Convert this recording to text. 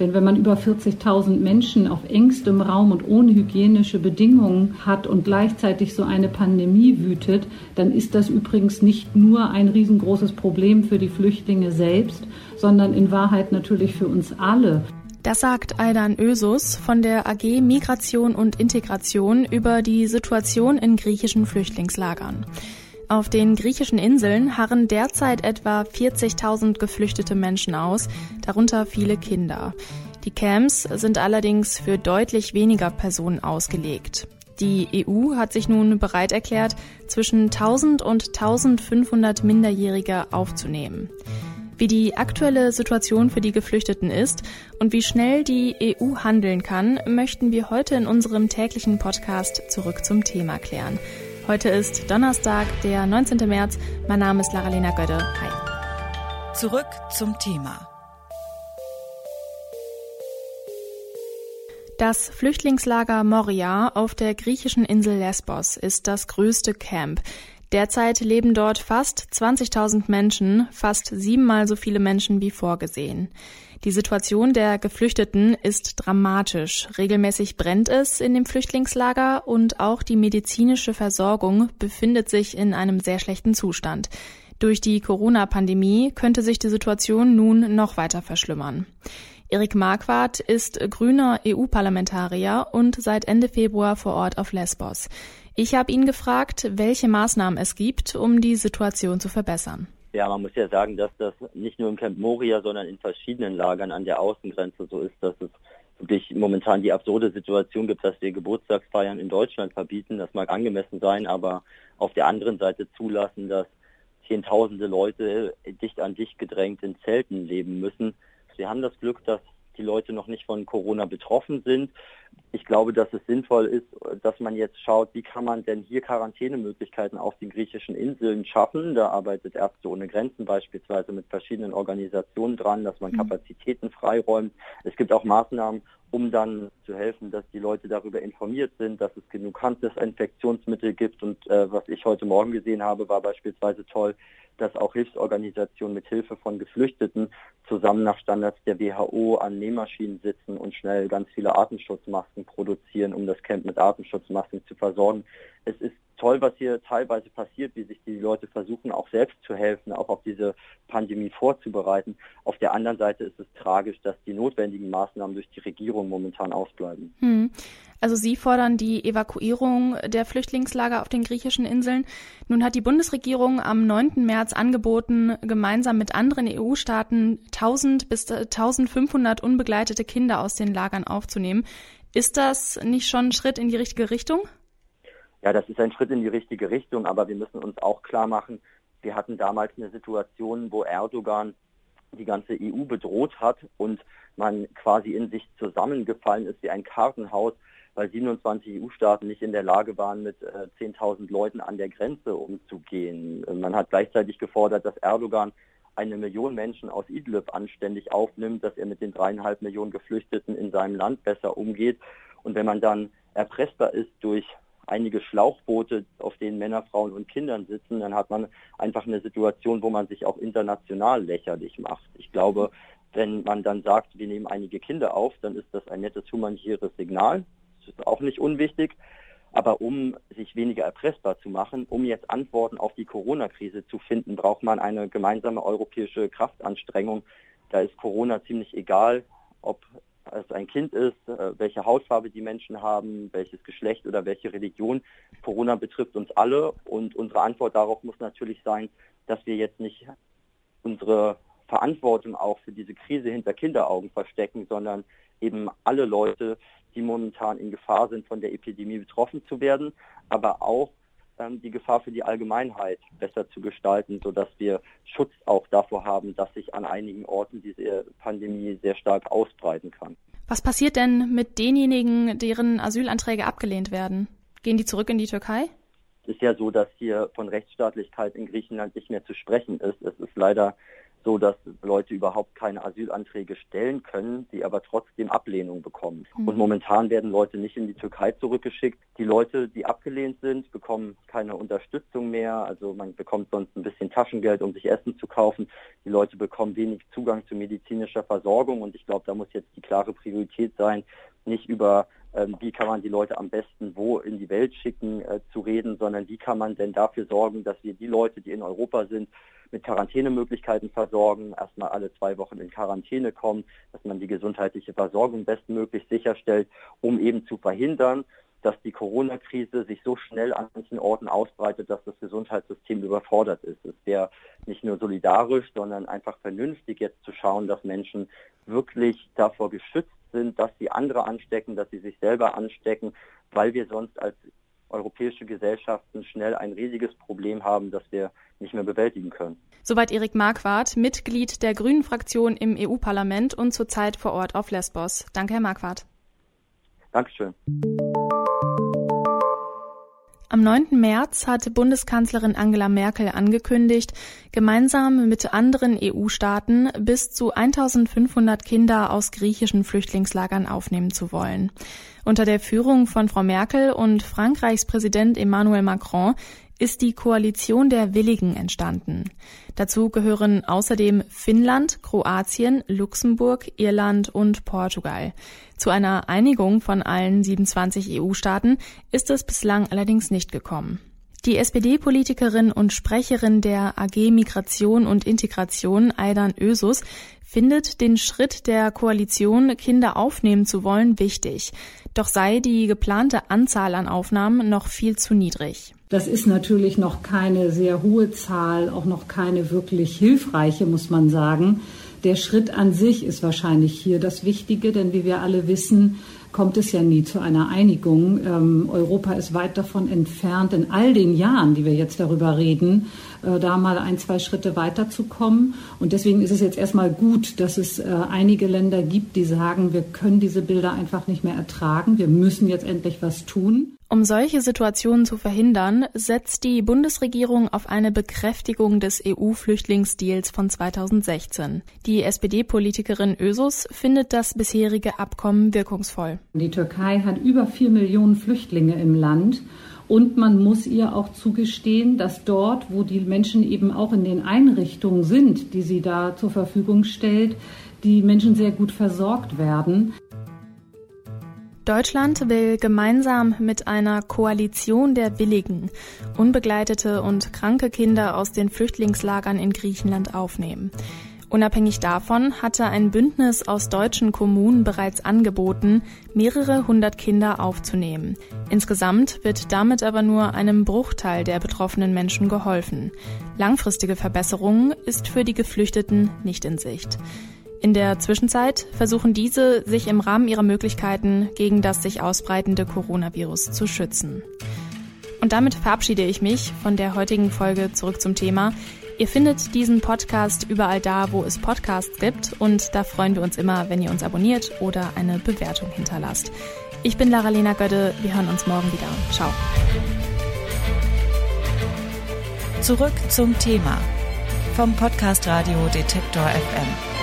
Denn wenn man über 40.000 Menschen auf engstem Raum und ohne hygienische Bedingungen hat und gleichzeitig so eine Pandemie wütet, dann ist das übrigens nicht nur ein riesengroßes Problem für die Flüchtlinge selbst, sondern in Wahrheit natürlich für uns alle. Das sagt Aidan Ösus von der AG Migration und Integration über die Situation in griechischen Flüchtlingslagern. Auf den griechischen Inseln harren derzeit etwa 40.000 geflüchtete Menschen aus, darunter viele Kinder. Die Camps sind allerdings für deutlich weniger Personen ausgelegt. Die EU hat sich nun bereit erklärt, zwischen 1000 und 1500 Minderjährige aufzunehmen. Wie die aktuelle Situation für die Geflüchteten ist und wie schnell die EU handeln kann, möchten wir heute in unserem täglichen Podcast zurück zum Thema klären. Heute ist Donnerstag, der 19. März. Mein Name ist Laralena Gödde. Hi. Zurück zum Thema. Das Flüchtlingslager Moria auf der griechischen Insel Lesbos ist das größte Camp. Derzeit leben dort fast 20.000 Menschen, fast siebenmal so viele Menschen wie vorgesehen. Die Situation der Geflüchteten ist dramatisch. Regelmäßig brennt es in dem Flüchtlingslager und auch die medizinische Versorgung befindet sich in einem sehr schlechten Zustand. Durch die Corona-Pandemie könnte sich die Situation nun noch weiter verschlimmern. Erik Marquardt ist grüner EU-Parlamentarier und seit Ende Februar vor Ort auf Lesbos. Ich habe ihn gefragt, welche Maßnahmen es gibt, um die Situation zu verbessern. Ja, man muss ja sagen, dass das nicht nur im Camp Moria, sondern in verschiedenen Lagern an der Außengrenze so ist, dass es wirklich momentan die absurde Situation gibt, dass wir Geburtstagsfeiern in Deutschland verbieten. Das mag angemessen sein, aber auf der anderen Seite zulassen, dass Zehntausende Leute dicht an dicht gedrängt in Zelten leben müssen. Wir haben das Glück, dass die Leute noch nicht von Corona betroffen sind. Ich glaube, dass es sinnvoll ist, dass man jetzt schaut, wie kann man denn hier Quarantänemöglichkeiten auf den griechischen Inseln schaffen. Da arbeitet Ärzte ohne Grenzen beispielsweise mit verschiedenen Organisationen dran, dass man mhm. Kapazitäten freiräumt. Es gibt auch Maßnahmen, um dann zu helfen, dass die Leute darüber informiert sind, dass es genug Handdesinfektionsmittel gibt. Und äh, was ich heute Morgen gesehen habe, war beispielsweise toll, dass auch Hilfsorganisationen mit Hilfe von Geflüchteten zusammen nach Standards der WHO an Nähmaschinen sitzen und schnell ganz viele Atemschutzmasken produzieren, um das Camp mit Atemschutzmasken zu versorgen. Es ist toll, was hier teilweise passiert, wie sich die Leute versuchen, auch selbst zu helfen, auch auf diese Pandemie vorzubereiten. Auf der anderen Seite ist es tragisch, dass die notwendigen Maßnahmen durch die Regierung momentan ausbleiben. Hm. Also Sie fordern die Evakuierung der Flüchtlingslager auf den griechischen Inseln. Nun hat die Bundesregierung am 9. März angeboten, gemeinsam mit anderen EU-Staaten 1000 bis 1500 unbegleitete Kinder aus den Lagern aufzunehmen. Ist das nicht schon ein Schritt in die richtige Richtung? Ja, das ist ein Schritt in die richtige Richtung, aber wir müssen uns auch klar machen, wir hatten damals eine Situation, wo Erdogan die ganze EU bedroht hat und man quasi in sich zusammengefallen ist wie ein Kartenhaus, weil 27 EU-Staaten nicht in der Lage waren, mit äh, 10.000 Leuten an der Grenze umzugehen. Man hat gleichzeitig gefordert, dass Erdogan eine Million Menschen aus Idlib anständig aufnimmt, dass er mit den dreieinhalb Millionen Geflüchteten in seinem Land besser umgeht. Und wenn man dann erpresster ist durch einige Schlauchboote, auf denen Männer, Frauen und Kindern sitzen, dann hat man einfach eine Situation, wo man sich auch international lächerlich macht. Ich glaube, wenn man dann sagt, wir nehmen einige Kinder auf, dann ist das ein nettes humanitäres Signal. Das ist auch nicht unwichtig. Aber um sich weniger erpressbar zu machen, um jetzt Antworten auf die Corona-Krise zu finden, braucht man eine gemeinsame europäische Kraftanstrengung. Da ist Corona ziemlich egal, ob es ein Kind ist, äh, welche Hautfarbe die Menschen haben, welches Geschlecht oder welche Religion. Corona betrifft uns alle und unsere Antwort darauf muss natürlich sein, dass wir jetzt nicht unsere Verantwortung auch für diese Krise hinter Kinderaugen verstecken, sondern eben alle Leute, die momentan in Gefahr sind, von der Epidemie betroffen zu werden, aber auch ähm, die Gefahr für die Allgemeinheit besser zu gestalten, sodass wir Schutz auch davor haben, dass sich an einigen Orten diese Pandemie sehr stark ausbreiten kann. Was passiert denn mit denjenigen, deren Asylanträge abgelehnt werden? Gehen die zurück in die Türkei? Es ist ja so, dass hier von Rechtsstaatlichkeit in Griechenland nicht mehr zu sprechen ist. Es ist leider so dass Leute überhaupt keine Asylanträge stellen können, die aber trotzdem Ablehnung bekommen. Mhm. Und momentan werden Leute nicht in die Türkei zurückgeschickt. Die Leute, die abgelehnt sind, bekommen keine Unterstützung mehr. Also man bekommt sonst ein bisschen Taschengeld, um sich Essen zu kaufen. Die Leute bekommen wenig Zugang zu medizinischer Versorgung. Und ich glaube, da muss jetzt die klare Priorität sein, nicht über ähm, wie kann man die Leute am besten wo in die Welt schicken äh, zu reden, sondern wie kann man denn dafür sorgen, dass wir die Leute, die in Europa sind, mit Quarantänemöglichkeiten versorgen, erstmal alle zwei Wochen in Quarantäne kommen, dass man die gesundheitliche Versorgung bestmöglich sicherstellt, um eben zu verhindern, dass die Corona-Krise sich so schnell an manchen Orten ausbreitet, dass das Gesundheitssystem überfordert ist. Es wäre nicht nur solidarisch, sondern einfach vernünftig jetzt zu schauen, dass Menschen wirklich davor geschützt sind, dass sie andere anstecken, dass sie sich selber anstecken, weil wir sonst als europäische Gesellschaften schnell ein riesiges Problem haben, das wir nicht mehr bewältigen können. Soweit Erik Marquardt, Mitglied der Grünen Fraktion im EU-Parlament und zurzeit vor Ort auf Lesbos. Danke, Herr Marquardt. Dankeschön. Am 9. März hatte Bundeskanzlerin Angela Merkel angekündigt, gemeinsam mit anderen EU-Staaten bis zu 1500 Kinder aus griechischen Flüchtlingslagern aufnehmen zu wollen. Unter der Führung von Frau Merkel und Frankreichs Präsident Emmanuel Macron ist die Koalition der Willigen entstanden. Dazu gehören außerdem Finnland, Kroatien, Luxemburg, Irland und Portugal. Zu einer Einigung von allen 27 EU-Staaten ist es bislang allerdings nicht gekommen. Die SPD-Politikerin und Sprecherin der AG Migration und Integration, Aidan Ösus, findet den Schritt der Koalition, Kinder aufnehmen zu wollen, wichtig. Doch sei die geplante Anzahl an Aufnahmen noch viel zu niedrig. Das ist natürlich noch keine sehr hohe Zahl, auch noch keine wirklich hilfreiche, muss man sagen. Der Schritt an sich ist wahrscheinlich hier das Wichtige, denn wie wir alle wissen, kommt es ja nie zu einer Einigung. Ähm, Europa ist weit davon entfernt, in all den Jahren, die wir jetzt darüber reden, äh, da mal ein, zwei Schritte weiterzukommen. Und deswegen ist es jetzt erstmal gut, dass es äh, einige Länder gibt, die sagen, wir können diese Bilder einfach nicht mehr ertragen. Wir müssen jetzt endlich was tun. Um solche Situationen zu verhindern, setzt die Bundesregierung auf eine Bekräftigung des EU-Flüchtlingsdeals von 2016. Die SPD-Politikerin Ösus findet das bisherige Abkommen wirkungsvoll. Die Türkei hat über vier Millionen Flüchtlinge im Land. Und man muss ihr auch zugestehen, dass dort, wo die Menschen eben auch in den Einrichtungen sind, die sie da zur Verfügung stellt, die Menschen sehr gut versorgt werden. Deutschland will gemeinsam mit einer Koalition der Willigen unbegleitete und kranke Kinder aus den Flüchtlingslagern in Griechenland aufnehmen. Unabhängig davon hatte ein Bündnis aus deutschen Kommunen bereits angeboten, mehrere hundert Kinder aufzunehmen. Insgesamt wird damit aber nur einem Bruchteil der betroffenen Menschen geholfen. Langfristige Verbesserungen ist für die Geflüchteten nicht in Sicht. In der Zwischenzeit versuchen diese, sich im Rahmen ihrer Möglichkeiten gegen das sich ausbreitende Coronavirus zu schützen. Und damit verabschiede ich mich von der heutigen Folge zurück zum Thema. Ihr findet diesen Podcast überall da, wo es Podcasts gibt und da freuen wir uns immer, wenn ihr uns abonniert oder eine Bewertung hinterlasst. Ich bin Lara-Lena Gödde, wir hören uns morgen wieder. Ciao. Zurück zum Thema vom Podcast Radio Detektor FM.